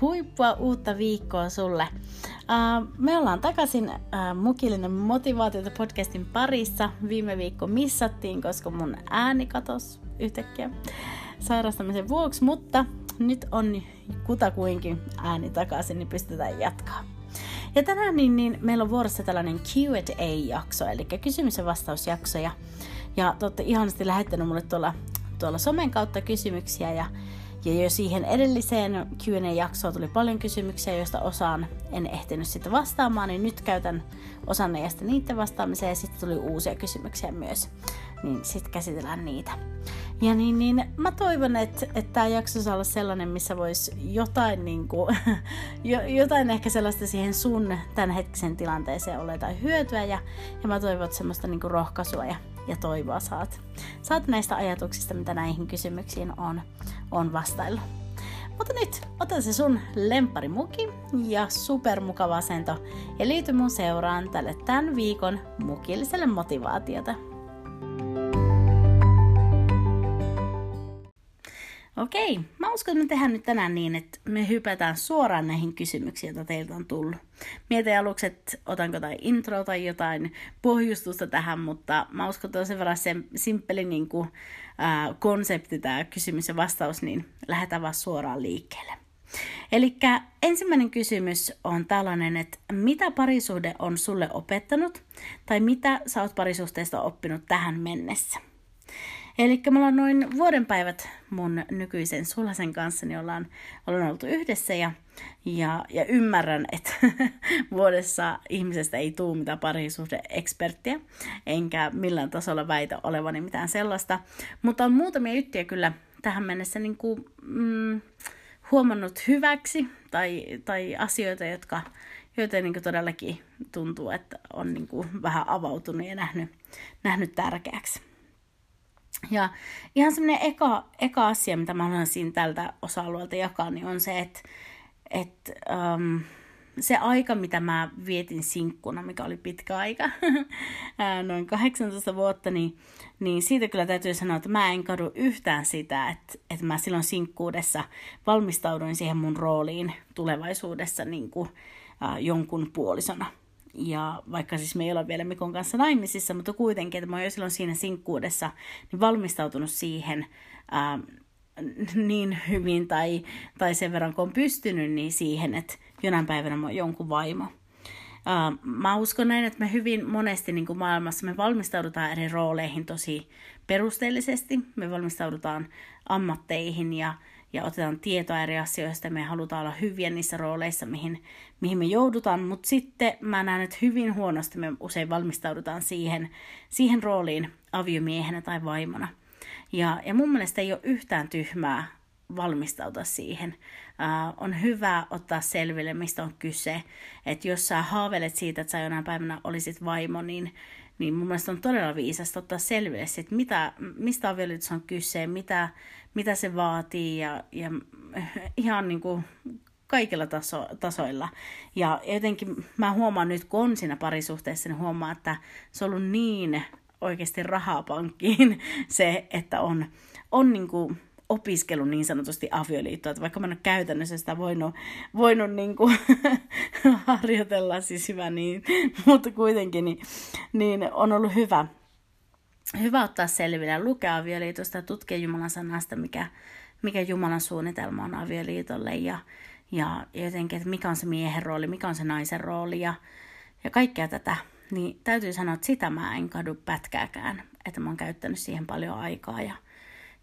huippua uutta viikkoa sulle. Uh, me ollaan takaisin uh, Mukillinen motivaatiota podcastin parissa. Viime viikko missattiin, koska mun ääni katosi yhtäkkiä sairastamisen vuoksi, mutta nyt on kutakuinkin ääni takaisin, niin pystytään jatkaa. Ja tänään niin, niin meillä on vuorossa tällainen Q&A-jakso, eli kysymys- ja vastausjakso. Ja, ja te olette ihanasti lähettänyt mulle tuolla, tuolla somen kautta kysymyksiä ja ja jo siihen edelliseen Q&A-jaksoon tuli paljon kysymyksiä, joista osaan en ehtinyt sitten vastaamaan, niin nyt käytän osan näistä niiden vastaamiseen ja sitten tuli uusia kysymyksiä myös, niin sitten käsitellään niitä. Ja niin, niin mä toivon, että, että tämä jakso saa olla sellainen, missä voisi jotain, niin kuin, jotain ehkä sellaista siihen sun hetkisen tilanteeseen olla jotain hyötyä ja, ja mä toivon, että semmoista niin kuin rohkaisua ja ja toivoa saat, saat näistä ajatuksista, mitä näihin kysymyksiin on, on vastaillut. Mutta nyt ota se sun muki ja supermukava asento ja liity mun seuraan tälle tämän viikon mukilliselle motivaatiota. Okei, mä uskon, että me tehdään nyt tänään niin, että me hypätään suoraan näihin kysymyksiin, joita teiltä on tullut. Mietin aluksi, että otanko jotain intro tai jotain pohjustusta tähän, mutta mä uskon, että on sen verran sen simppeli niin kuin, äh, konsepti tämä kysymys ja vastaus, niin lähdetään vaan suoraan liikkeelle. Eli ensimmäinen kysymys on tällainen, että mitä parisuhde on sulle opettanut tai mitä sä oot parisuhteesta oppinut tähän mennessä? Eli me ollaan noin vuoden päivät mun nykyisen sulasen kanssa, niin ollaan, ollaan oltu yhdessä ja, ja, ja ymmärrän, että vuodessa ihmisestä ei tule mitään parisuhde-eksperttiä, enkä millään tasolla väitä olevani mitään sellaista. Mutta on muutamia juttuja kyllä tähän mennessä niin kuin, mm, huomannut hyväksi tai, tai asioita, jotka, joita niin todellakin tuntuu, että on niin kuin vähän avautunut ja nähnyt, nähnyt tärkeäksi. Ja ihan semmoinen eka, eka asia, mitä mä haluaisin tältä osa-alueelta jakaa, niin on se, että, että um, se aika, mitä mä vietin sinkkuna, mikä oli pitkä aika, noin 18 vuotta, niin, niin siitä kyllä täytyy sanoa, että mä en kadu yhtään sitä, että, että mä silloin sinkkuudessa valmistauduin siihen mun rooliin tulevaisuudessa niin kuin, äh, jonkun puolisona. Ja vaikka siis me ei olla vielä Mikon kanssa naimisissa, mutta kuitenkin, että mä oon jo silloin siinä sinkkuudessa niin valmistautunut siihen ää, niin hyvin tai, tai sen verran kun on pystynyt, niin siihen, että jonain päivänä mä oon jonkun vaimo. Ää, mä uskon näin, että me hyvin monesti niin kuin maailmassa me valmistaudutaan eri rooleihin tosi perusteellisesti. Me valmistaudutaan ammatteihin ja, ja otetaan tietoa eri asioista. Me halutaan olla hyviä niissä rooleissa, mihin, mihin me joudutaan, mutta sitten mä näen, että hyvin huonosti me usein valmistaudutaan siihen, siihen rooliin aviomiehenä tai vaimona. Ja, ja mun mielestä ei ole yhtään tyhmää valmistautua siihen. Uh, on hyvä ottaa selville, mistä on kyse. Että jos sä haaveilet siitä, että sä jonain päivänä olisit vaimo, niin, niin mun mielestä on todella viisasta ottaa selville, että mitä, mistä avioliitossa on kyse, mitä, mitä se vaatii ja, ja ihan niin kuin kaikilla taso, tasoilla. Ja jotenkin mä huomaan nyt, kun on siinä parisuhteessa, niin huomaan, että se on ollut niin oikeasti rahaa pankkiin se, että on, on niin kuin opiskellut niin sanotusti avioliittoa, että vaikka mä en ole käytännössä sitä voinut, voinut niin kuin harjoitella, siis hyvä niin, mutta kuitenkin niin, niin on ollut hyvä, hyvä ottaa selville ja lukea avioliitosta ja tutkia Jumalan sanasta, mikä, mikä Jumalan suunnitelma on avioliitolle ja, ja jotenkin, että mikä on se miehen rooli, mikä on se naisen rooli ja, ja kaikkea tätä, niin täytyy sanoa, että sitä mä en kadu pätkääkään, että mä oon käyttänyt siihen paljon aikaa ja,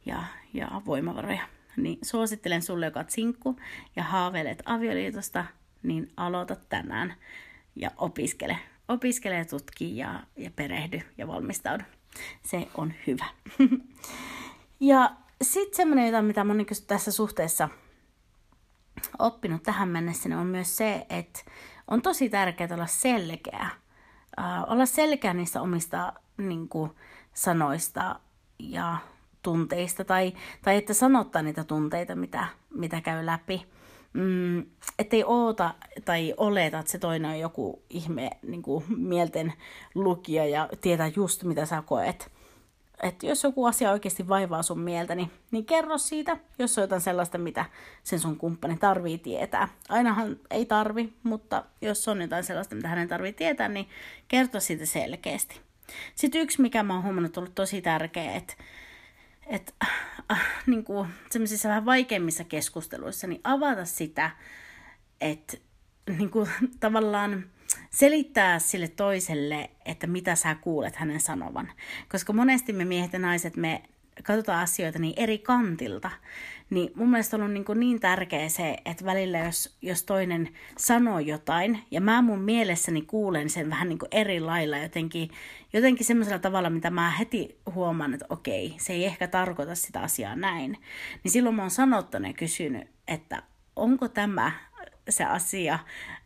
ja, ja voimavaroja. Niin suosittelen sulle, joka on sinkku ja haaveilet avioliitosta, niin aloita tänään ja opiskele. Opiskele ja tutki ja, ja perehdy ja valmistaudu. Se on hyvä. ja sitten semmoinen, mitä mä tässä suhteessa oppinut tähän mennessä niin on myös se, että on tosi tärkeää olla selkeä. Uh, olla selkeä niistä omista niin kuin, sanoista ja tunteista, tai, tai että sanottaa niitä tunteita, mitä, mitä käy läpi. Mm, ettei oota tai oleta, että se toinen on joku ihme niin kuin mielten lukija ja tietää just mitä sä koet että jos joku asia oikeasti vaivaa sun mieltä, niin, niin kerro siitä, jos on jotain sellaista, mitä sen sun kumppani tarvii tietää. Ainahan ei tarvi, mutta jos on jotain sellaista, mitä hänen tarvii tietää, niin kerto siitä selkeästi. Sitten yksi, mikä mä oon huomannut, ollut tosi tärkeä, että että äh, niin kuin semmoisissa vähän vaikeimmissa keskusteluissa, niin avata sitä, että niin kuin, tavallaan selittää sille toiselle, että mitä sä kuulet hänen sanovan. Koska monesti me miehet ja naiset, me katsotaan asioita niin eri kantilta. Niin mun mielestä on ollut niin, niin tärkeä se, että välillä jos, jos toinen sanoo jotain, ja mä mun mielessäni kuulen sen vähän niin kuin eri lailla jotenkin, jotenkin semmoisella tavalla, mitä mä heti huomaan, että okei, se ei ehkä tarkoita sitä asiaa näin. Niin silloin mä oon sanottanut ja kysynyt, että onko tämä se asia,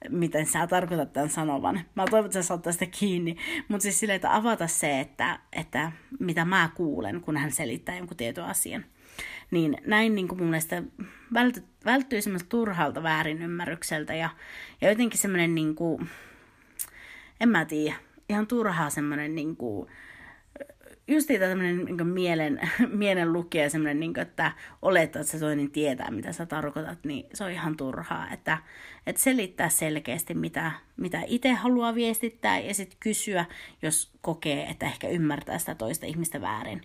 miten sä tarkoitat tämän sanovan. Mä toivon, että sä saat tästä kiinni. Mutta siis silleen, että avata se, että, että mitä mä kuulen, kun hän selittää jonkun tietyn asian. Niin näin niin kuin mun mielestä välty, välttyy semmoista turhalta väärinymmärrykseltä ja, ja jotenkin semmoinen, niin kuin, en mä tiedä, ihan turhaa semmoinen niin kuin, just tämmöinen niin mielen, mielen lukija, semmoinen, niin kuin, että olettaa, että se toinen tietää, mitä sä tarkoitat, niin se on ihan turhaa. Että, että selittää selkeästi, mitä, mitä itse haluaa viestittää ja sitten kysyä, jos kokee, että ehkä ymmärtää sitä toista ihmistä väärin,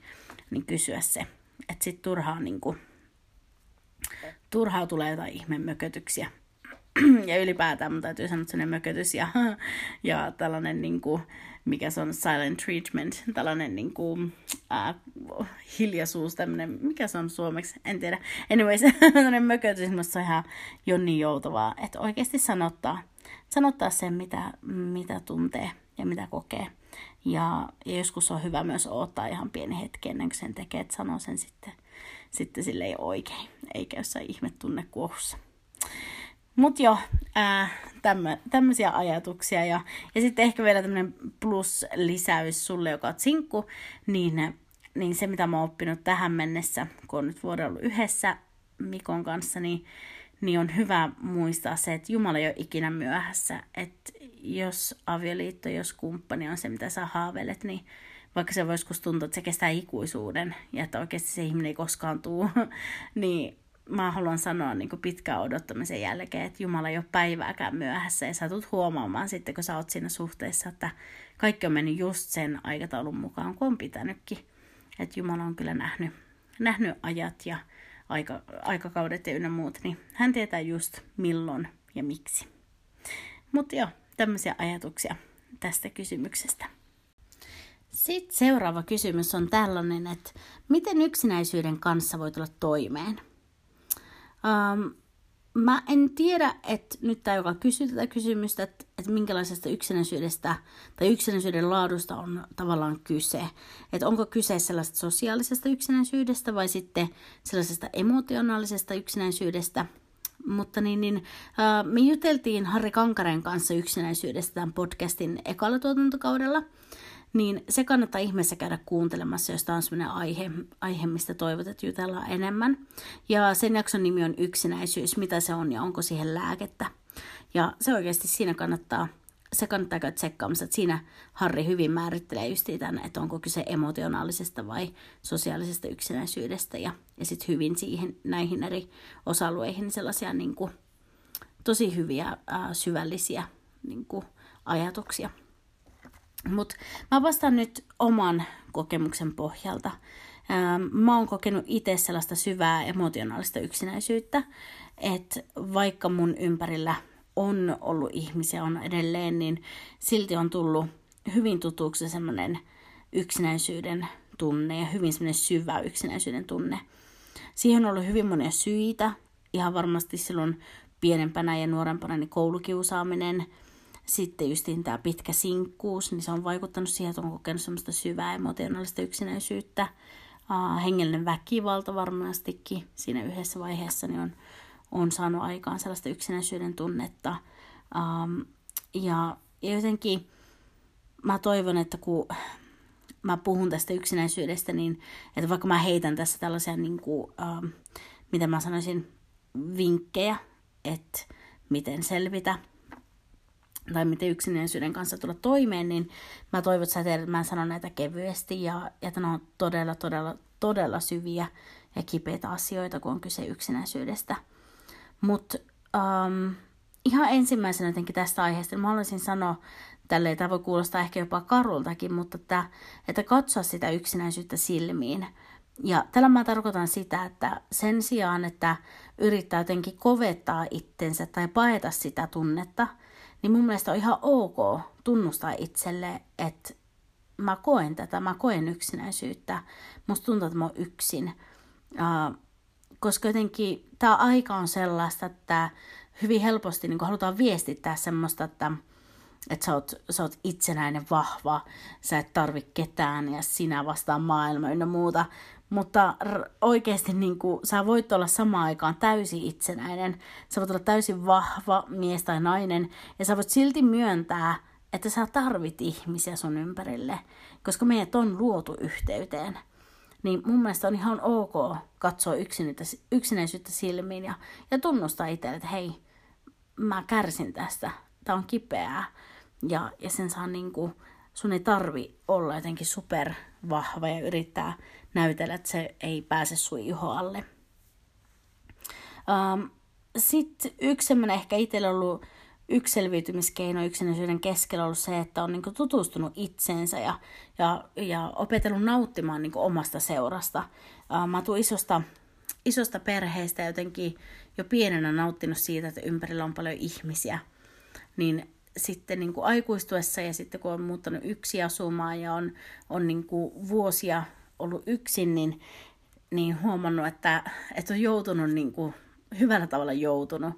niin kysyä se. Että sitten turhaa, niin kuin, turhaa tulee jotain ihmemökötyksiä. ja ylipäätään mun täytyy sanoa, että sellainen mökötys ja, ja tällainen niin kuin, mikä se on silent treatment, tällainen niin kuin, äh, hiljaisuus, tämmöinen, mikä se on suomeksi, en tiedä. Anyways, tämmöinen mökötys, musta on ihan niin joutavaa, että oikeasti sanottaa, sanottaa sen, mitä, mitä tuntee ja mitä kokee. Ja, ja joskus on hyvä myös odottaa ihan pieni hetki ennen kuin sen tekee, että sanoo sen sitten, sitten sille ei oikein, eikä jossain ihme tunne kuohussa. Mutta joo, äh, tämmö, tämmöisiä ajatuksia. Ja, ja sitten ehkä vielä tämmöinen plus-lisäys sulle, joka on sinkku, niin, niin se mitä mä oon oppinut tähän mennessä, kun on nyt vuoden ollut yhdessä Mikon kanssa, niin, niin on hyvä muistaa se, että Jumala ei ole ikinä myöhässä. Että jos avioliitto, jos kumppani on se, mitä sä haaveilet, niin vaikka se voisi tuntua, että se kestää ikuisuuden ja että oikeasti se ihminen ei koskaan tuu, niin mä haluan sanoa niin pitkään odottamisen jälkeen, että Jumala ei ole päivääkään myöhässä ja sä tulet huomaamaan sitten, kun sä oot siinä suhteessa, että kaikki on mennyt just sen aikataulun mukaan, kun on pitänytkin. Että Jumala on kyllä nähnyt, nähnyt ajat ja aika, aikakaudet ja ynnä muut, niin hän tietää just milloin ja miksi. Mutta joo, tämmöisiä ajatuksia tästä kysymyksestä. Sitten seuraava kysymys on tällainen, että miten yksinäisyyden kanssa voit olla toimeen? Um, mä en tiedä, että nyt tämä, joka kysyy tätä kysymystä, että, että minkälaisesta yksinäisyydestä tai yksinäisyyden laadusta on tavallaan kyse. Että onko kyse sellaista sosiaalisesta yksinäisyydestä vai sitten sellaisesta emotionaalisesta yksinäisyydestä. Mutta niin, niin uh, me juteltiin Harri Kankaren kanssa yksinäisyydestä tämän podcastin ekalla tuotantokaudella – niin se kannattaa ihmeessä käydä kuuntelemassa, jos tämä on sellainen aihe, aihe, mistä toivot, että jutellaan enemmän. Ja sen jakson nimi on yksinäisyys, mitä se on ja onko siihen lääkettä. Ja se oikeasti siinä kannattaa, se kannattaa käydä tsekkaamassa, että siinä Harri hyvin määrittelee just tämän, että onko kyse emotionaalisesta vai sosiaalisesta yksinäisyydestä ja, ja sitten hyvin siihen näihin eri osa-alueihin sellaisia niin kuin, tosi hyviä ää, syvällisiä niin kuin, ajatuksia. Mutta mä vastaan nyt oman kokemuksen pohjalta. Ähm, mä oon kokenut itse sellaista syvää emotionaalista yksinäisyyttä, että vaikka mun ympärillä on ollut ihmisiä, on edelleen, niin silti on tullut hyvin tutuksi semmoinen yksinäisyyden tunne ja hyvin semmoinen syvä yksinäisyyden tunne. Siihen on ollut hyvin monia syitä, ihan varmasti silloin pienempänä ja nuorempana niin koulukiusaaminen – sitten justiin tämä pitkä sinkkuus, niin se on vaikuttanut siihen, että on kokenut semmoista syvää emotionaalista yksinäisyyttä. Uh, hengellinen väkivalta varmastikin siinä yhdessä vaiheessa niin on, on saanut aikaan sellaista yksinäisyyden tunnetta. Um, ja, ja jotenkin mä toivon, että kun mä puhun tästä yksinäisyydestä, niin että vaikka mä heitän tässä tällaisia, niin kuin, um, mitä mä sanoisin, vinkkejä, että miten selvitä tai miten yksinäisyyden kanssa tulla toimeen, niin mä toivon, että sä että mä sanon näitä kevyesti ja, ja että ne on todella, todella, todella syviä ja kipeitä asioita, kun on kyse yksinäisyydestä. Mutta um, ihan ensimmäisenä jotenkin tästä aiheesta, niin mä haluaisin sanoa tälleen, tämä voi kuulostaa ehkä jopa karultakin, mutta että, että katsoa sitä yksinäisyyttä silmiin. Ja tällä mä tarkoitan sitä, että sen sijaan, että yrittää jotenkin kovettaa itsensä tai paeta sitä tunnetta, niin mun mielestä on ihan ok tunnustaa itselle, että mä koen tätä, mä koen yksinäisyyttä, musta tuntuu, että mä oon yksin. Uh, koska jotenkin tämä aika on sellaista, että hyvin helposti niin halutaan viestittää semmoista, että, että sä oot, sä oot itsenäinen, vahva, sä et tarvi ketään ja sinä vastaan maailma ynnä muuta. Mutta oikeasti niin kuin, sä voit olla samaan aikaan täysin itsenäinen, sä voit olla täysin vahva mies tai nainen. Ja sä voit silti myöntää, että sä tarvit ihmisiä sun ympärille, koska meidät on luotu yhteyteen – niin mun mielestä on ihan ok katsoa yksinäisyyttä silmiin ja, ja tunnustaa itselle, että hei, mä kärsin tästä, tää on kipeää. Ja, ja sen saa niinku, sun ei tarvi olla jotenkin super vahva ja yrittää näytellä, että se ei pääse sun iho alle. Um, Sitten yksi semmoinen ehkä itsellä ollut yksi selviytymiskeino yksinäisyyden keskellä ollut se, että on niin tutustunut itseensä ja, ja, ja opetellut nauttimaan niin omasta seurasta. Mä tuun isosta, isosta perheestä jotenkin jo pienenä nauttinut siitä, että ympärillä on paljon ihmisiä. Niin sitten niin kuin aikuistuessa ja sitten kun on muuttanut yksi asumaan ja on, on niin kuin vuosia ollut yksin, niin, niin huomannut, että, että on joutunut niin kuin, hyvällä tavalla joutunut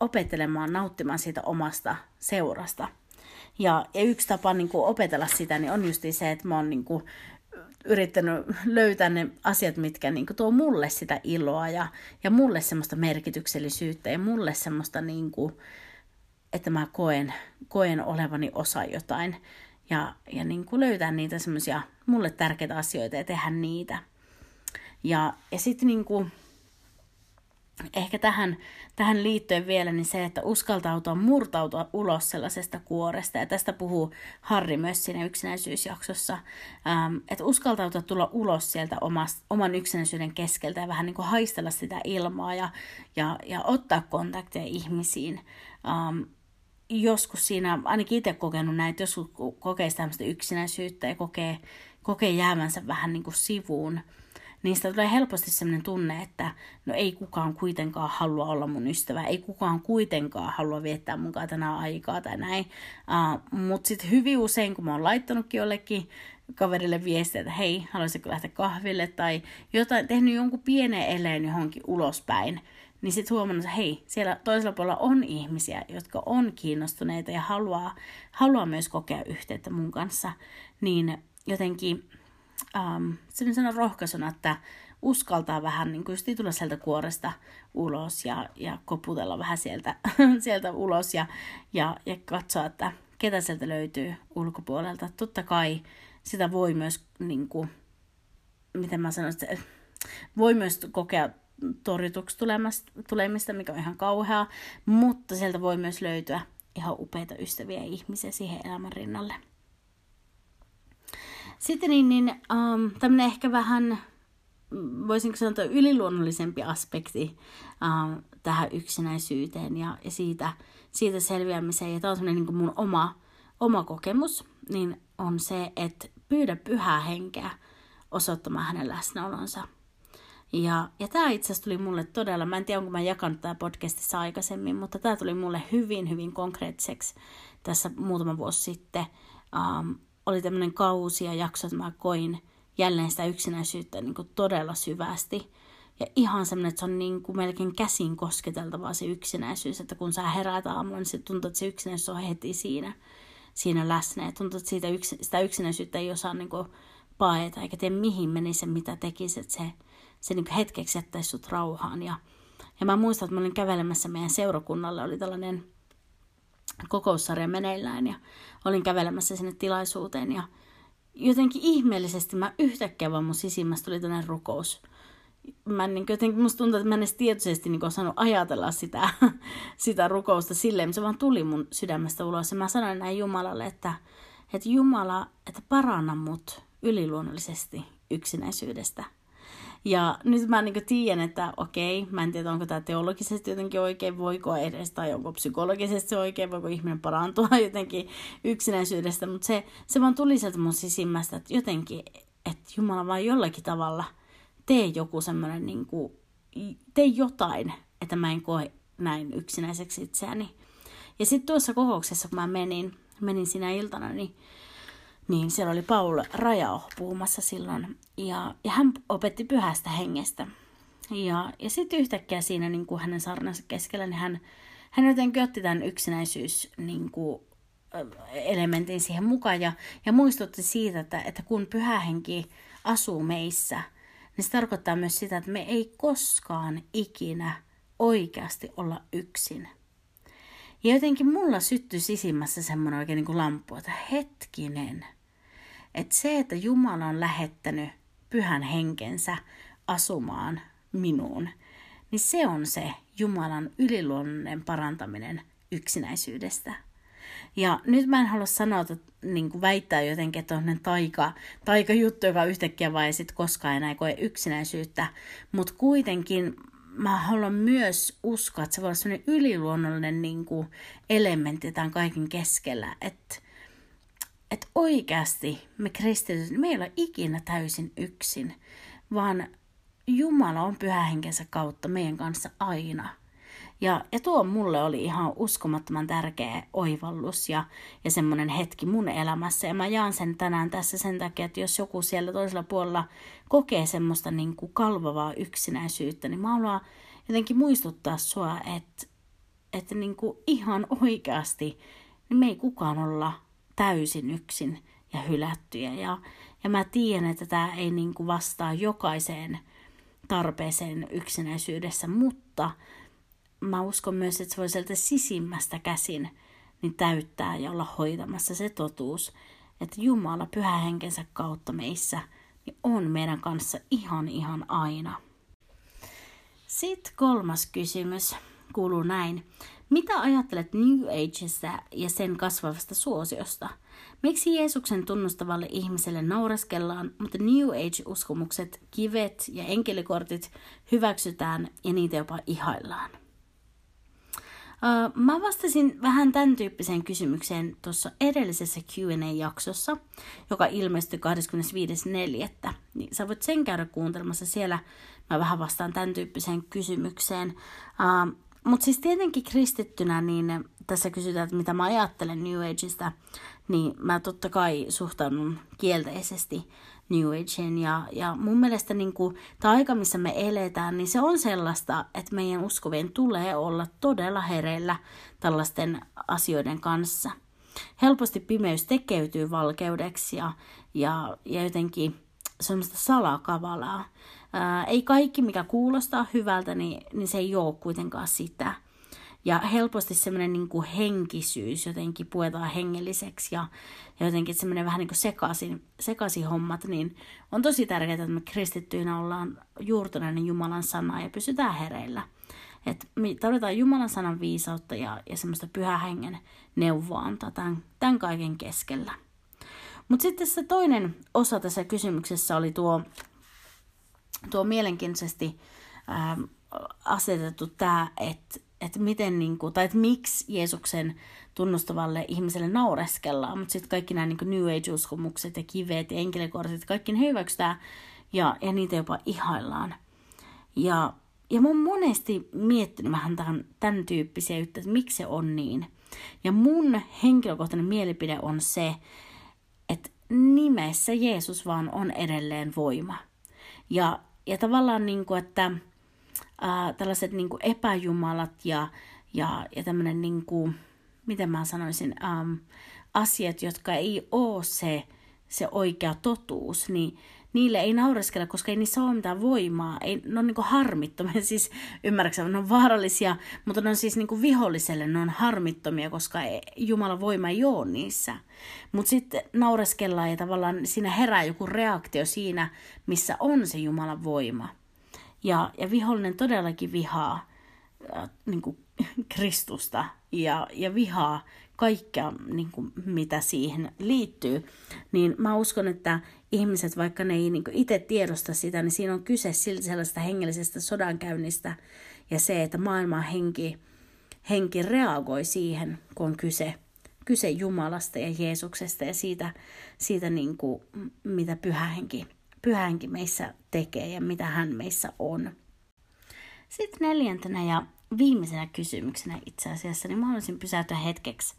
opettelemaan, nauttimaan siitä omasta seurasta. Ja, ja yksi tapa niin kuin opetella sitä niin on just se, että mä oon niin kuin, yrittänyt löytää ne asiat, mitkä niin kuin, tuo mulle sitä iloa ja, ja mulle semmoista merkityksellisyyttä ja mulle semmoista, niin kuin, että mä koen, koen olevani osa jotain. Ja, ja niin kuin löytää niitä semmoisia mulle tärkeitä asioita ja tehdä niitä. Ja, ja sitten niin kuin, ehkä tähän, tähän liittyen vielä niin se, että uskaltautua murtautua ulos sellaisesta kuoresta. Ja tästä puhuu Harri myös siinä yksinäisyysjaksossa. Ähm, että uskaltautua tulla ulos sieltä omast, oman yksinäisyyden keskeltä ja vähän niin kuin haistella sitä ilmaa ja, ja, ja ottaa kontakteja ihmisiin. Ähm, joskus siinä, ainakin itse kokenut näitä, joskus kokee tämmöistä yksinäisyyttä ja kokee, kokee jäämänsä vähän niin kuin sivuun – niistä tulee helposti sellainen tunne, että no ei kukaan kuitenkaan halua olla mun ystävä, ei kukaan kuitenkaan halua viettää mun tänään aikaa tai näin. Uh, Mutta sitten hyvin usein, kun mä oon laittanutkin jollekin kaverille viestiä, että hei, haluaisitko lähteä kahville tai jotain, tehnyt jonkun pienen eleen johonkin ulospäin, niin sitten huomannut, että hei, siellä toisella puolella on ihmisiä, jotka on kiinnostuneita ja haluaa, haluaa myös kokea yhteyttä mun kanssa, niin jotenkin um, sellaisena rohkaisuna, että uskaltaa vähän niin kuin tulla sieltä kuoresta ulos ja, ja koputella vähän sieltä, sieltä ulos ja, ja, ja katsoa, että ketä sieltä löytyy ulkopuolelta. Totta kai sitä voi myös, niin kuin, miten mä sanon, voi myös kokea torjutuksi tulemista, mikä on ihan kauheaa, mutta sieltä voi myös löytyä ihan upeita ystäviä ja ihmisiä siihen elämän rinnalle. Sitten niin, niin um, tämmöinen ehkä vähän, voisinko sanoa, yliluonnollisempi aspekti um, tähän yksinäisyyteen ja, ja siitä, siitä selviämiseen. Ja tämä on semmoinen niin mun oma, oma kokemus, niin on se, että pyydä pyhää henkeä osoittamaan hänen läsnäolonsa. Ja, ja tämä itse asiassa tuli mulle todella, mä en tiedä onko mä jakanut tämä podcastissa aikaisemmin, mutta tämä tuli mulle hyvin, hyvin konkreettiseksi tässä muutama vuosi sitten. Um, oli tämmöinen kausi ja jakso, että mä koin jälleen sitä yksinäisyyttä niin kuin todella syvästi. Ja ihan semmoinen, että se on niin kuin melkein käsin kosketeltavaa se yksinäisyys, että kun sä heräät aamulla, niin se tuntuu, että se yksinäisyys on heti siinä, siinä läsnä. Ja tuntuu, että siitä yks, sitä yksinäisyyttä ei osaa niin kuin paeta, eikä tiedä mihin menisi se, mitä tekisi, että se, se niin hetkeksi jättäisi sut rauhaan. Ja, Ja mä muistan, että mä olin kävelemässä meidän seurakunnalle, oli tällainen kokoussarja meneillään ja olin kävelemässä sinne tilaisuuteen ja jotenkin ihmeellisesti mä yhtäkkiä vaan mun sisimmästä tuli tällainen rukous. Mä niin jotenkin, musta tuntuu, että mä en edes tietoisesti niin osannut ajatella sitä, sitä rukousta silleen, se vaan tuli mun sydämestä ulos. Ja mä sanoin näin Jumalalle, että, että Jumala, että paranna mut yliluonnollisesti yksinäisyydestä. Ja nyt mä niin tiedän, että okei, mä en tiedä, onko tämä teologisesti jotenkin oikein, voiko edes, tai onko psykologisesti se oikein, voiko ihminen parantua jotenkin yksinäisyydestä, mutta se, se vaan tuli sieltä mun sisimmästä, että jotenkin, että Jumala vaan jollakin tavalla tee joku semmoinen, niin tee jotain, että mä en koe näin yksinäiseksi itseäni. Ja sitten tuossa kokouksessa, kun mä menin, menin sinä iltana, niin niin siellä oli Paul Rajao puhumassa silloin. Ja, ja hän opetti pyhästä hengestä. Ja, ja sitten yhtäkkiä siinä niin kuin hänen sarnansa keskellä, niin hän, hän jotenkin otti tämän yksinäisyys niin kuin, elementin siihen mukaan ja, ja muistutti siitä, että, että kun pyhä henki asuu meissä, niin se tarkoittaa myös sitä, että me ei koskaan ikinä oikeasti olla yksin. Ja jotenkin mulla syttyi sisimmässä semmoinen oikein niin kuin lampu, että hetkinen – että se, että Jumala on lähettänyt pyhän henkensä asumaan minuun, niin se on se Jumalan yliluonnollinen parantaminen yksinäisyydestä. Ja nyt mä en halua sanoa, että niin kuin väittää jotenkin, että on taika, taika juttu, joka yhtäkkiä vai sit koskaan enää koe yksinäisyyttä, mutta kuitenkin mä haluan myös uskoa, että se voi olla sellainen yliluonnollinen niin kuin elementti tämän kaiken keskellä, että että oikeasti me kristityt, me ei ole ikinä täysin yksin, vaan Jumala on pyhähenkensä kautta meidän kanssa aina. Ja, ja tuo mulle oli ihan uskomattoman tärkeä oivallus ja, ja semmoinen hetki mun elämässä. Ja mä jaan sen tänään tässä sen takia, että jos joku siellä toisella puolella kokee semmoista niin kuin kalvavaa yksinäisyyttä, niin mä haluan jotenkin muistuttaa sua, että, että niin kuin ihan oikeasti niin me ei kukaan olla täysin yksin ja hylättyjä. Ja, ja mä tiedän, että tämä ei niin kuin vastaa jokaiseen tarpeeseen yksinäisyydessä, mutta mä uskon myös, että se voi sieltä sisimmästä käsin niin täyttää ja olla hoitamassa se totuus, että Jumala pyhähenkensä kautta meissä niin on meidän kanssa ihan ihan aina. Sitten kolmas kysymys kuuluu näin. Mitä ajattelet New Ageista ja sen kasvavasta suosiosta? Miksi Jeesuksen tunnustavalle ihmiselle naureskellaan, mutta New Age-uskomukset, kivet ja enkelikortit hyväksytään ja niitä jopa ihaillaan? Mä vastasin vähän tämän tyyppiseen kysymykseen tuossa edellisessä Q&A-jaksossa, joka ilmestyi 25.4. Niin sä voit sen käydä kuuntelemassa siellä. Mä vähän vastaan tämän tyyppiseen kysymykseen. Mutta siis tietenkin kristittynä, niin tässä kysytään, että mitä mä ajattelen New Ageista, niin mä totta kai suhtaudun kielteisesti New Ageen. Ja, ja mun mielestä niin kuin, tämä aika, missä me eletään, niin se on sellaista, että meidän uskovien tulee olla todella hereillä tällaisten asioiden kanssa. Helposti pimeys tekeytyy valkeudeksi ja, ja, ja jotenkin semmoista salakavalaa. Ää, ei kaikki, mikä kuulostaa hyvältä, niin, niin se ei ole kuitenkaan sitä. Ja helposti semmoinen niin henkisyys jotenkin puetaan hengelliseksi ja, ja jotenkin semmoinen vähän niin kuin sekaisin, sekaisin hommat, niin on tosi tärkeää, että me kristittyinä ollaan juurtuneiden Jumalan sanaa ja pysytään hereillä. Että me tarvitaan Jumalan sanan viisautta ja, ja semmoista pyhä hengen neuvoa antaa tämän, tämän kaiken keskellä. Mutta sitten se toinen osa tässä kysymyksessä oli tuo tuo mielenkiintoisesti ähm, asetettu tämä, että että miten niin kuin, tai että miksi Jeesuksen tunnustavalle ihmiselle naureskellaan, mutta sitten kaikki nämä niin New Age-uskomukset ja kivet ja enkelikortit, kaikki ne hyväksytään ja, ja niitä jopa ihaillaan. Ja, ja mä oon monesti miettinyt vähän tämän, tämän tyyppisiä juttuja, että miksi se on niin. Ja mun henkilökohtainen mielipide on se, että nimessä Jeesus vaan on edelleen voima. Ja, ja tavallaan niin kuin, että ää, tällaiset niin kuin epäjumalat ja, ja, ja tämmöinen, niin kuin, miten mä sanoisin, äm, asiat, jotka ei ole se, se oikea totuus, niin, niille ei naureskella, koska ei niissä ole mitään voimaa. Ei, ne on niin harmittomia, siis ymmärräksä, ne on vaarallisia, mutta ne on siis niin viholliselle, ne on harmittomia, koska Jumalan voima ei ole niissä. Mutta sitten naureskellaan ja tavallaan siinä herää joku reaktio siinä, missä on se Jumalan voima. Ja, ja vihollinen todellakin vihaa äh, niin kuin Kristusta ja, ja vihaa kaikkea, niin kuin, mitä siihen liittyy, niin mä uskon, että ihmiset, vaikka ne ei niin itse tiedosta sitä, niin siinä on kyse silti sellaista hengellisestä sodankäynnistä ja se, että maailman henki, henki reagoi siihen, kun on kyse, kyse Jumalasta ja Jeesuksesta ja siitä, siitä niin kuin, mitä pyhähenki, pyhähenki meissä tekee ja mitä hän meissä on. Sitten neljäntenä ja viimeisenä kysymyksenä itse asiassa, niin mä haluaisin pysäyttää hetkeksi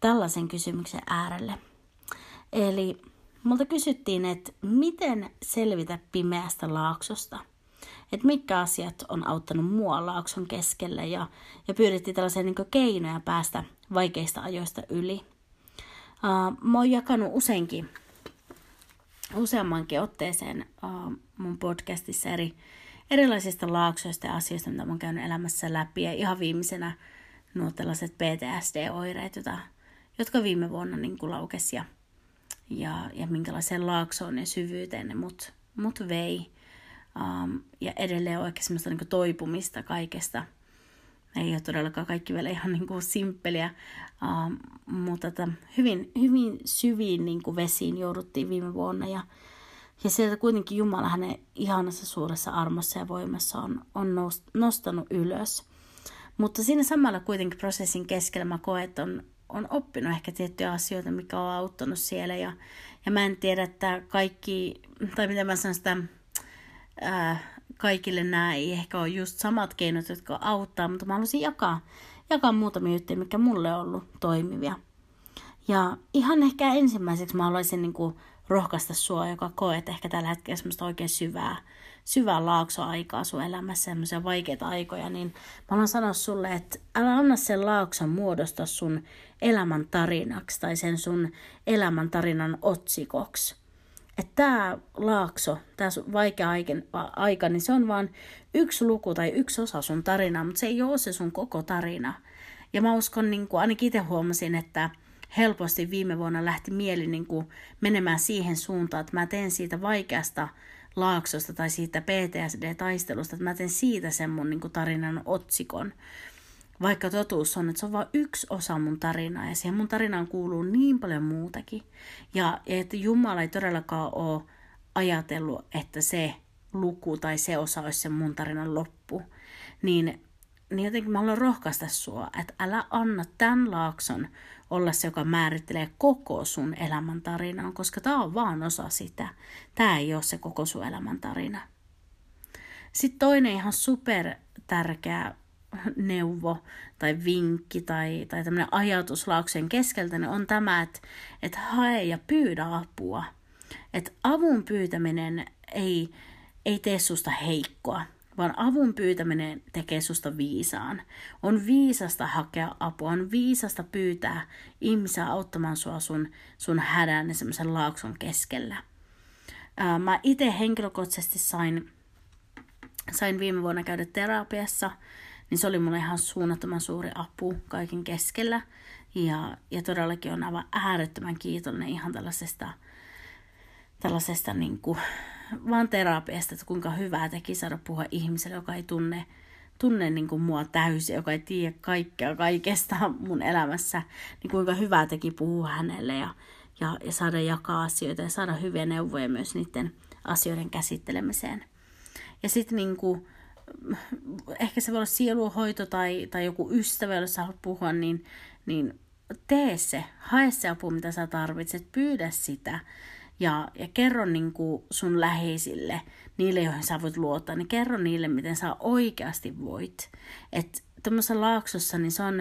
tällaisen kysymyksen äärelle. Eli multa kysyttiin, että miten selvitä pimeästä laaksosta. Että mitkä asiat on auttanut mua laakson keskellä ja, ja pyydettiin tällaisia niin keinoja päästä vaikeista ajoista yli. Uh, mä oon jakanut useinkin, useammankin otteeseen uh, mun podcastissa eri, erilaisista laaksoista ja asioista, mitä mä oon käynyt elämässä läpi. Ja ihan viimeisenä nuo tällaiset PTSD-oireet, jota, jotka viime vuonna niin laukesi ja, ja, ja minkälaiseen laaksoon ja syvyyteen ne mut, mut vei. Um, ja edelleen oikein semmoista niin toipumista kaikesta. Ei ole todellakaan kaikki vielä ihan niin kuin simppeliä, um, mutta että hyvin, hyvin syviin niin kuin vesiin jouduttiin viime vuonna. Ja, ja sieltä kuitenkin Jumala hänen ihanassa suuressa armossa ja voimassa on, on nostanut ylös. Mutta siinä samalla kuitenkin prosessin keskellä mä koen, että on, on oppinut ehkä tiettyjä asioita, mikä on auttanut siellä. Ja, ja mä en tiedä, että kaikki, tai mitä mä sanon sitä, ää, kaikille nämä ei ehkä ole just samat keinot, jotka auttaa, mutta mä haluaisin jakaa, jakaa muutamia juttuja, mikä mulle on ollut toimivia. Ja ihan ehkä ensimmäiseksi mä haluaisin niin kuin rohkaista sua, joka koet ehkä tällä hetkellä semmoista oikein syvää, syvää laaksoaikaa sun elämässä, semmoisia vaikeita aikoja, niin mä haluan sanoa sulle, että älä anna sen laakson muodostaa sun elämän tarinaksi tai sen sun elämän tarinan otsikoksi. Että tämä laakso, tämä vaikea aika, niin se on vain yksi luku tai yksi osa sun tarinaa, mutta se ei ole se sun koko tarina. Ja mä uskon, niin kuin ainakin itse huomasin, että helposti viime vuonna lähti mieli niin kuin menemään siihen suuntaan, että mä teen siitä vaikeasta laaksosta tai siitä PTSD-taistelusta, että mä teen siitä sen mun niin kuin tarinan otsikon. Vaikka totuus on, että se on vain yksi osa mun tarinaa ja siihen mun tarinaan kuuluu niin paljon muutakin. Ja, että Jumala ei todellakaan ole ajatellut, että se luku tai se osa olisi se mun tarinan loppu. Niin, niin jotenkin mä haluan rohkaista sua, että älä anna tämän laakson olla se, joka määrittelee koko sun elämän tarinan, koska tämä on vaan osa sitä. Tämä ei ole se koko sun elämän tarina. Sitten toinen ihan super tärkeä neuvo tai vinkki tai, tai tämmöinen ajatus keskeltä niin on tämä, että, että hae ja pyydä apua. Että avun pyytäminen ei, ei tee susta heikkoa vaan avun pyytäminen tekee susta viisaan. On viisasta hakea apua, on viisasta pyytää ihmisiä auttamaan sua sun, sun hädän ja semmoisen laakson keskellä. Ää, mä itse henkilökohtaisesti sain, sain viime vuonna käydä terapiassa, niin se oli mulle ihan suunnattoman suuri apu kaiken keskellä. Ja, ja todellakin on aivan äärettömän kiitollinen ihan tällaisesta, tällaisesta niin kuin, vaan terapiasta, että kuinka hyvää teki saada puhua ihmiselle, joka ei tunne, tunne niin kuin mua täysin, joka ei tiedä kaikkea kaikesta mun elämässä, niin kuinka hyvää teki puhua hänelle ja, ja, ja saada jakaa asioita ja saada hyviä neuvoja myös niiden asioiden käsittelemiseen. Ja sitten niin ehkä se voi olla sieluhoito tai, tai joku ystävä, jos sä haluat puhua, niin, niin tee se, hae se apu, mitä sä tarvitset, pyydä sitä ja, ja kerro niin kuin sun läheisille, niille, joihin sä voit luottaa, niin kerro niille, miten sä oikeasti voit. Että tuommoisessa laaksossa, niin se on,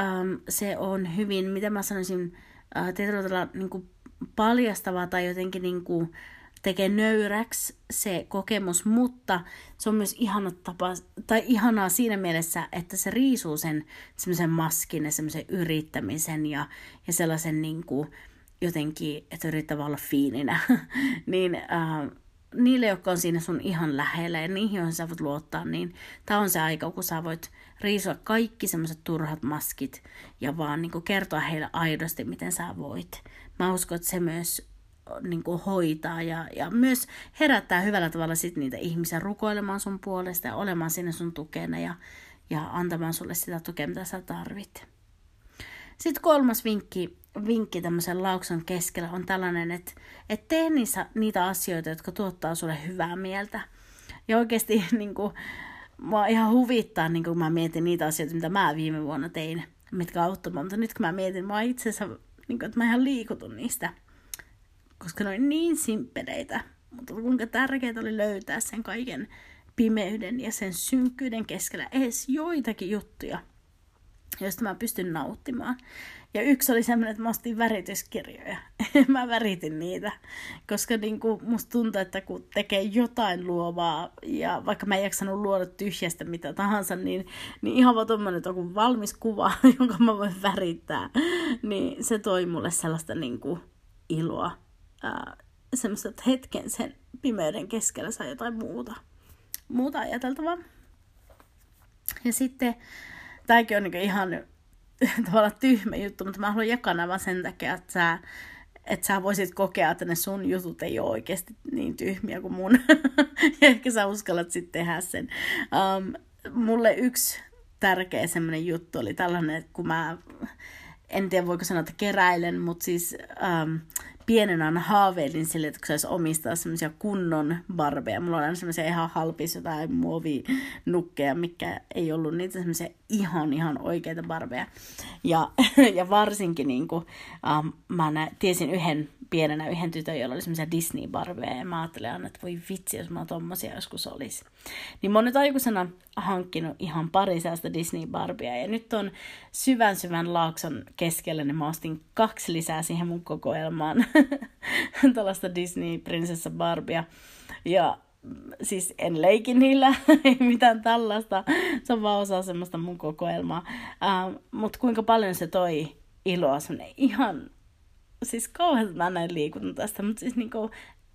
ähm, se on hyvin, miten mä sanoisin, äh, tietyllä niin paljastavaa tai jotenkin niin kuin, tekee nöyräksi se kokemus, mutta se on myös ihana tapa, tai ihanaa siinä mielessä, että se riisuu sen semmoisen maskin ja semmoisen yrittämisen ja, ja sellaisen niin kuin, jotenkin, että yrittää olla fiininä, niin äh, niille, jotka on siinä sun ihan lähellä ja niihin, joihin sä voit luottaa, niin tämä on se aika, kun sä voit riisua kaikki semmoiset turhat maskit ja vaan niin kuin kertoa heille aidosti, miten sä voit. Mä uskon, että se myös niin kuin hoitaa ja, ja myös herättää hyvällä tavalla sit niitä ihmisiä rukoilemaan sun puolesta ja olemaan sinne sun tukena ja, ja antamaan sulle sitä tukea, mitä sä tarvit. Sitten kolmas vinkki, vinkki tämmöisen laukson keskellä on tällainen, että, että tee niissä, niitä asioita, jotka tuottaa sulle hyvää mieltä. Ja oikeasti niin kuin, mua ihan huvittaa, niin kun mä mietin niitä asioita, mitä mä viime vuonna tein, mitkä auttamaan. Mutta nyt kun mä mietin, mä itse asiassa, niin kuin, että mä ihan liikutun niistä, koska ne oli niin simppeleitä. Mutta kuinka tärkeää oli löytää sen kaiken pimeyden ja sen synkkyyden keskellä edes joitakin juttuja, joista mä pystyn nauttimaan. Ja yksi oli semmoinen, että mä ostin värityskirjoja. mä väritin niitä, koska niin kuin musta tuntuu, että kun tekee jotain luovaa, ja vaikka mä en jaksanut luoda tyhjästä mitä tahansa, niin, niin ihan vaan tommonen, että on valmis kuva, jonka mä voin värittää, niin se toi mulle sellaista niin kuin iloa. Ää, semmoista, että hetken sen pimeyden keskellä saa jotain muuta, muuta ajateltavaa. Ja sitten, tämäkin on niin ihan tavallaan tyhmä juttu, mutta mä haluan jakaa nämä sen takia, että sä, että sä voisit kokea, että ne sun jutut ei ole oikeasti niin tyhmiä kuin mun. ja ehkä sä uskallat sitten tehdä sen. Um, mulle yksi tärkeä semmoinen juttu oli tällainen, että kun mä, en tiedä voiko sanoa, että keräilen, mutta siis um, pienenä aina haaveilin sille, että kun saisi omistaa semmoisia kunnon barbeja. Mulla on aina semmoisia ihan halpis jotain muovinukkeja, mikä ei ollut niitä semmoisia ihan ihan oikeita barbeja. Ja, ja varsinkin niin kuin, ähm, mä nä, tiesin yhden pienenä yhden tytön, jolla oli semmoisia Disney-barbeja, ja mä ajattelin että voi vitsi, jos mä tommosia joskus olisi. Niin mä oon nyt aikuisena hankkinut ihan pari sellaista Disney-barbia, ja nyt on syvän syvän laakson keskellä, niin mä ostin kaksi lisää siihen mun kokoelmaan, tällaista Disney-prinsessa Barbia. Ja siis en leiki niillä, ei mitään tällaista, se on vaan osa semmoista mun kokoelmaa. Uh, Mutta kuinka paljon se toi iloa, semmoinen ihan, siis kauhean mä näin liikutun tästä, mutta siis niinku,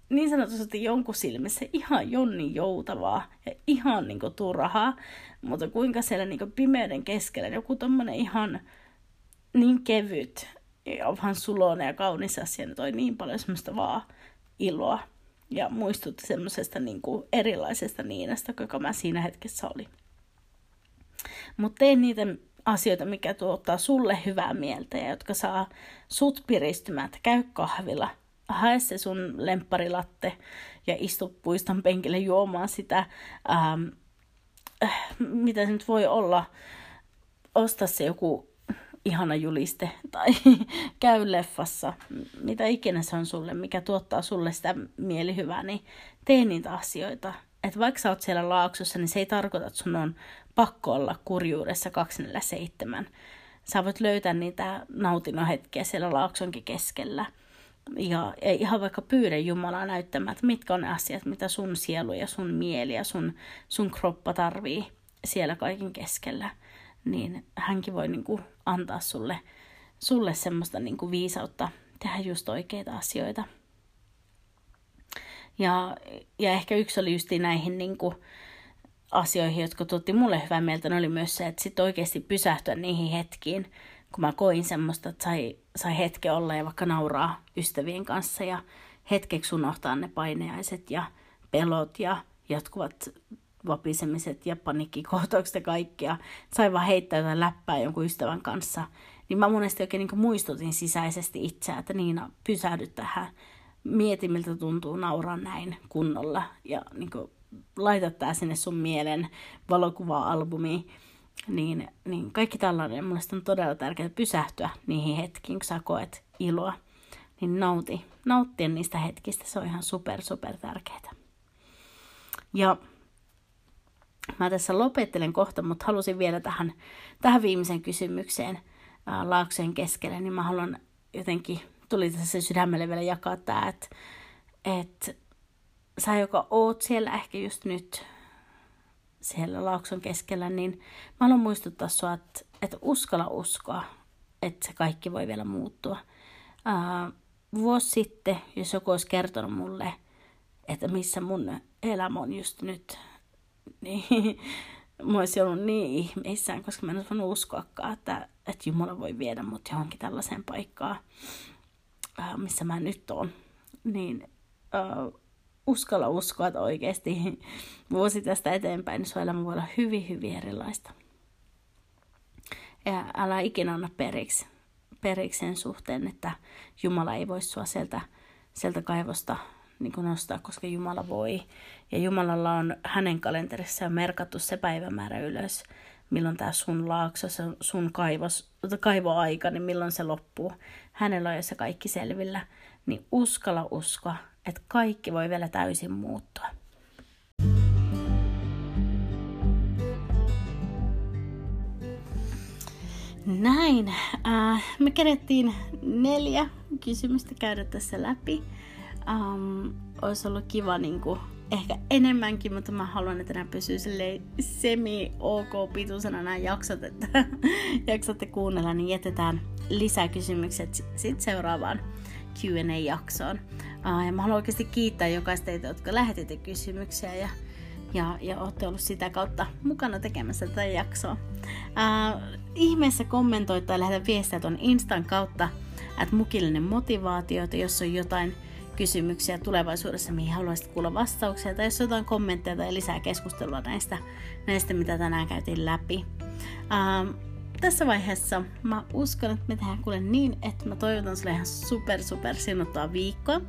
niin sanotusti jonkun silmissä ihan jonni joutavaa ja ihan niinku turhaa, mutta kuinka siellä niinku pimeyden keskellä joku tommonen ihan niin kevyt ja vähän sulonen ja kaunis asia, niin toi niin paljon semmoista vaan iloa ja muistutti semmoisesta niin erilaisesta Niinasta, joka mä siinä hetkessä oli. Mutta teen niitä asioita, mikä tuottaa sulle hyvää mieltä ja jotka saa sut piristymään, että käy kahvilla, hae se sun lempparilatte ja istu puiston penkille juomaan sitä, ähm, äh, mitä se nyt voi olla, osta se joku ihana juliste tai käy leffassa, mitä ikinä se on sulle, mikä tuottaa sulle sitä mielihyvää, niin tee niitä asioita. Et vaikka sä oot siellä laaksossa, niin se ei tarkoita, että sun on pakko olla kurjuudessa 247. Sä voit löytää niitä nautinnon hetkiä siellä laaksonkin keskellä. Ja, ja ihan vaikka pyydä Jumalaa näyttämään, että mitkä on ne asiat, mitä sun sielu ja sun mieli ja sun, sun kroppa tarvii siellä kaiken keskellä niin hänkin voi niin antaa sulle, sulle semmoista niin kuin viisautta tehdä just oikeita asioita. Ja, ja ehkä yksi oli just näihin niin kuin asioihin, jotka tuotti mulle hyvää mieltä, oli myös se, että sitten oikeasti pysähtyä niihin hetkiin, kun mä koin semmoista, että sai, sai hetke olla ja vaikka nauraa ystävien kanssa ja hetkeksi unohtaa ne painajaiset ja pelot ja jatkuvat vapisemiset ja paniikkikohtaukset ja kaikkea. Sain vaan heittää jotain läppää jonkun ystävän kanssa. Niin mä monesti oikein niin muistutin sisäisesti itseä, että Niina, pysähdy tähän. Mieti, miltä tuntuu nauraa näin kunnolla. Ja niin kuin, laita tää sinne sun mielen valokuva-albumiin. Niin, niin kaikki tällainen mun on todella tärkeää pysähtyä niihin hetkiin, kun sä koet iloa. Niin nauti, nauttia niistä hetkistä, se on ihan super, super tärkeää. Ja Mä tässä lopettelen kohta, mutta halusin vielä tähän, tähän viimeiseen kysymykseen ää, keskelle, niin mä haluan jotenkin, tuli tässä sydämelle vielä jakaa tämä, että, että sä, joka oot siellä ehkä just nyt siellä laakson keskellä, niin mä haluan muistuttaa sua, että, että uskalla uskoa, että se kaikki voi vielä muuttua. Ää, vuosi sitten, jos joku olisi kertonut mulle, että missä mun elämä on just nyt, niin mä olisin ollut niin ihmeissään, koska mä en olisi voinut uskoakaan, että, että Jumala voi viedä mut johonkin tällaiseen paikkaan, missä mä nyt oon. Niin uh, uskalla uskoa, että oikeasti vuosi tästä eteenpäin niin sun elämä voi olla hyvin, hyvin erilaista. Ja älä ikinä anna periksi, periksi sen suhteen, että Jumala ei voi sua sieltä, sieltä kaivosta niin kuin nostaa, koska Jumala voi. Ja Jumalalla on hänen kalenterissaan merkattu se päivämäärä ylös, milloin tämä sun laakso, se sun kaivos, kaivoaika, niin milloin se loppuu. Hänellä on jo se kaikki selvillä. Niin uskalla uskoa, että kaikki voi vielä täysin muuttua. Näin. Äh, me kerettiin neljä kysymystä käydä tässä läpi. Um, olisi ollut kiva niin kuin, ehkä enemmänkin, mutta mä haluan, että nämä pysyy semi-ok pituisena nämä jaksot, että jaksatte kuunnella, niin jätetään lisäkysymykset sitten seuraavaan Q&A-jaksoon. Uh, ja mä haluan oikeasti kiittää jokaista teitä, jotka lähetitte kysymyksiä ja, ja, ja olette ollut sitä kautta mukana tekemässä tätä jaksoa. Uh, ihmeessä kommentoi tai lähetä viestiä tuon Instan kautta, että mukillinen motivaatio, jos on jotain kysymyksiä tulevaisuudessa, mihin haluaisit kuulla vastauksia, tai jos on jotain kommentteja tai lisää keskustelua näistä, näistä mitä tänään käytiin läpi. Uh, tässä vaiheessa mä uskon, että me tehdään kuule niin, että mä toivotan sulle ihan super super sinuttaa viikkoa.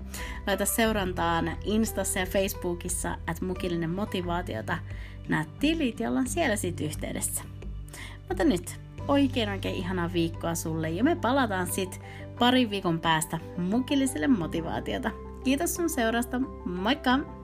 Laita seurantaan Instassa ja Facebookissa, että mukillinen motivaatiota nämä tilit ja ollaan siellä sitten yhteydessä. Mutta nyt oikein oikein ihanaa viikkoa sulle ja me palataan sitten parin viikon päästä mukilliselle motivaatiota. Kiitos sun seurasta, moikka!